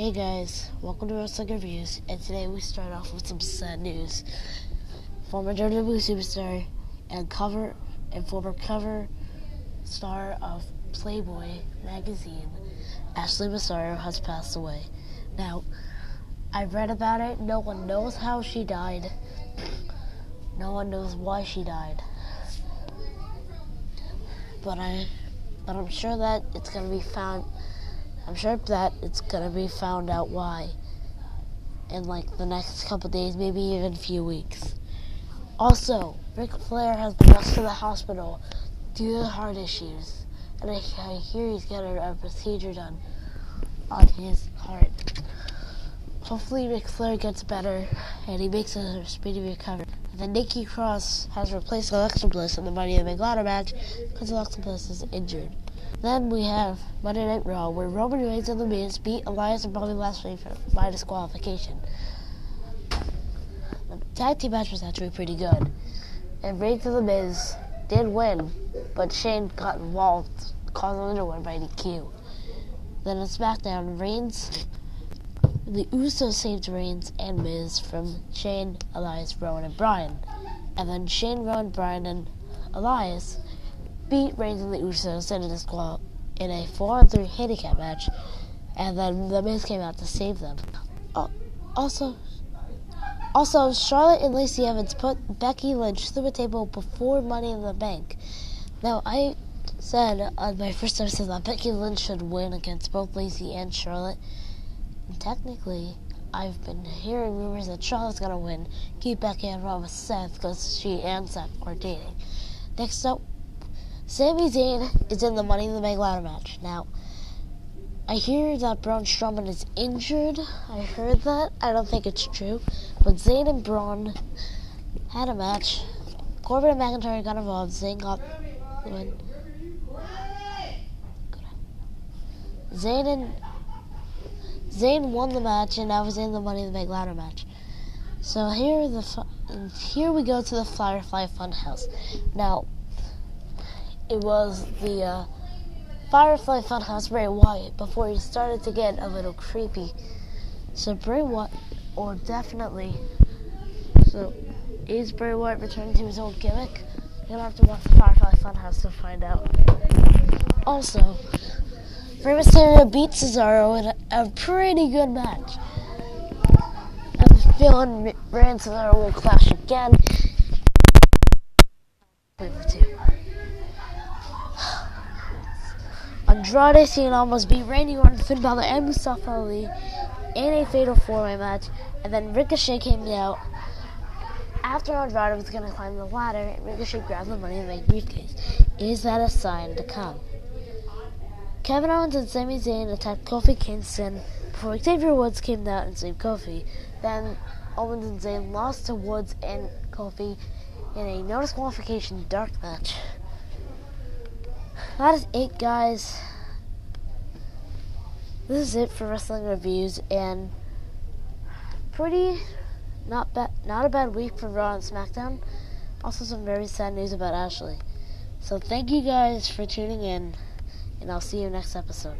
Hey guys, welcome to Wrestling Reviews, and today we start off with some sad news. Former WWE superstar and cover and former cover star of Playboy magazine, Ashley Massaro has passed away. Now, I read about it. No one knows how she died. No one knows why she died. But I, but I'm sure that it's gonna be found I'm sure that it's gonna be found out why in like the next couple days, maybe even a few weeks. Also, Ric Flair has been rushed to the hospital due to heart issues, and I, I hear he's getting a procedure done on his heart. Hopefully, Ric Flair gets better and he makes a speedy recovery. And then Nikki Cross has replaced Alexa Bliss in the Money in the Bank ladder match because Alexa Bliss is injured. Then we have Monday Night Raw, where Roman Reigns and The Miz beat Elias and Bobby Lashley by disqualification. The tag team match was actually pretty good, and Reigns and The Miz did win, but Shane got involved, causing to win by DQ. Then on SmackDown, Reigns, the Usos saved Reigns and Miz from Shane, Elias, Rowan, and Bryan. And then Shane, Rowan, Bryan, and Elias beat Reigns and the Usos in a squad in a 4-on-3 handicap match, and then The Miz came out to save them. Uh, also, also Charlotte and Lacey Evans put Becky Lynch through a table before Money in the Bank. Now, I said on my first episode that Becky Lynch should win against both Lacey and Charlotte. And technically, I've been hearing rumors that Charlotte's gonna win, keep Becky on Raw with Seth because she and Seth are dating. Next up, Sami Zayn is in the Money in the Bank ladder match. Now, I hear that Braun Strowman is injured. I heard that. I don't think it's true. But Zayn and Braun had a match. Corbin and McIntyre got involved. Zayn got the win. Zayn and Zayn won the match, and now was in the Money in the Bank ladder match. So here the here we go to the Firefly Funhouse. Now it was the uh, Firefly Funhouse Bray Wyatt before he started to get a little creepy. So Bray Wyatt, or definitely, so is Bray Wyatt returning to his old gimmick? Gonna have to watch the Firefly Funhouse to find out. Also, Rey Mysterio beat Cesaro in a, a pretty good match. I'm feeling Rey and Cesaro will clash again. Andrade Cien almost beat Randy Orton, Finn Balor, and Mustafa Ali in a fatal four-way match, and then Ricochet came out after Andrade was going to climb the ladder, and Ricochet grabbed the money in the briefcase. Is that a sign to come? Kevin Owens and Sami Zayn attacked Kofi Kingston before Xavier Woods came out and saved Kofi. Then Owens and Zayn lost to Woods and Kofi in a no disqualification dark match that is it, guys. This is it for wrestling reviews, and pretty not bad, not a bad week for Raw and SmackDown. Also, some very sad news about Ashley. So, thank you guys for tuning in, and I'll see you next episode.